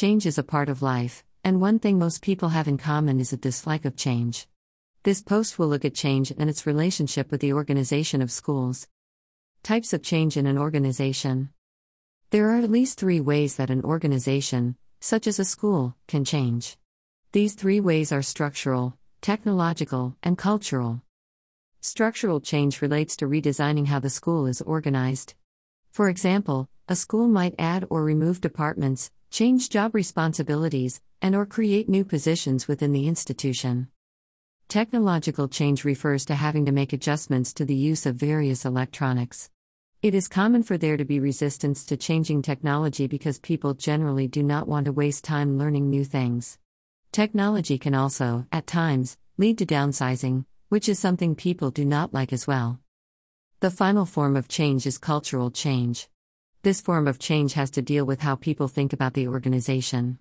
Change is a part of life, and one thing most people have in common is a dislike of change. This post will look at change and its relationship with the organization of schools. Types of change in an organization. There are at least three ways that an organization, such as a school, can change. These three ways are structural, technological, and cultural. Structural change relates to redesigning how the school is organized. For example, a school might add or remove departments, change job responsibilities, and or create new positions within the institution. Technological change refers to having to make adjustments to the use of various electronics. It is common for there to be resistance to changing technology because people generally do not want to waste time learning new things. Technology can also, at times, lead to downsizing, which is something people do not like as well. The final form of change is cultural change. This form of change has to deal with how people think about the organization.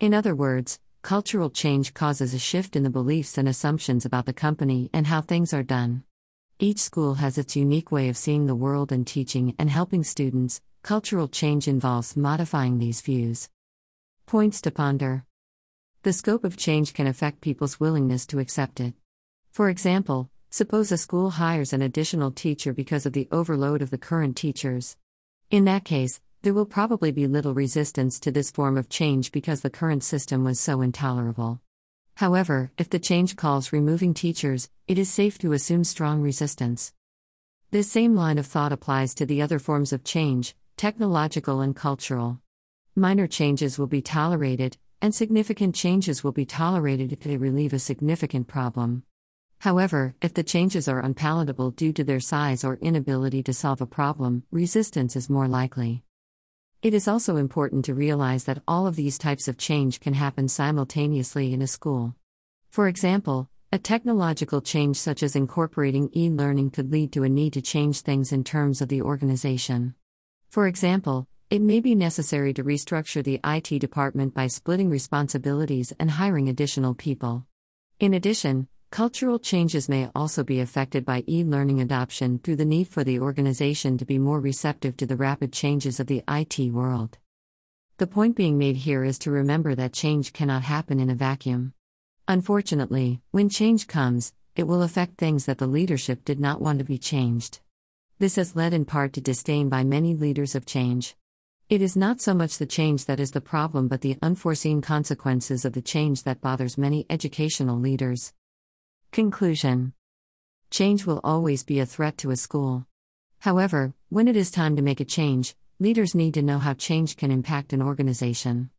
In other words, cultural change causes a shift in the beliefs and assumptions about the company and how things are done. Each school has its unique way of seeing the world and teaching and helping students. Cultural change involves modifying these views. Points to ponder The scope of change can affect people's willingness to accept it. For example, suppose a school hires an additional teacher because of the overload of the current teachers. In that case, there will probably be little resistance to this form of change because the current system was so intolerable. However, if the change calls removing teachers, it is safe to assume strong resistance. This same line of thought applies to the other forms of change, technological and cultural. Minor changes will be tolerated, and significant changes will be tolerated if they relieve a significant problem. However, if the changes are unpalatable due to their size or inability to solve a problem, resistance is more likely. It is also important to realize that all of these types of change can happen simultaneously in a school. For example, a technological change such as incorporating e learning could lead to a need to change things in terms of the organization. For example, it may be necessary to restructure the IT department by splitting responsibilities and hiring additional people. In addition, Cultural changes may also be affected by e learning adoption through the need for the organization to be more receptive to the rapid changes of the IT world. The point being made here is to remember that change cannot happen in a vacuum. Unfortunately, when change comes, it will affect things that the leadership did not want to be changed. This has led in part to disdain by many leaders of change. It is not so much the change that is the problem but the unforeseen consequences of the change that bothers many educational leaders. Conclusion Change will always be a threat to a school. However, when it is time to make a change, leaders need to know how change can impact an organization.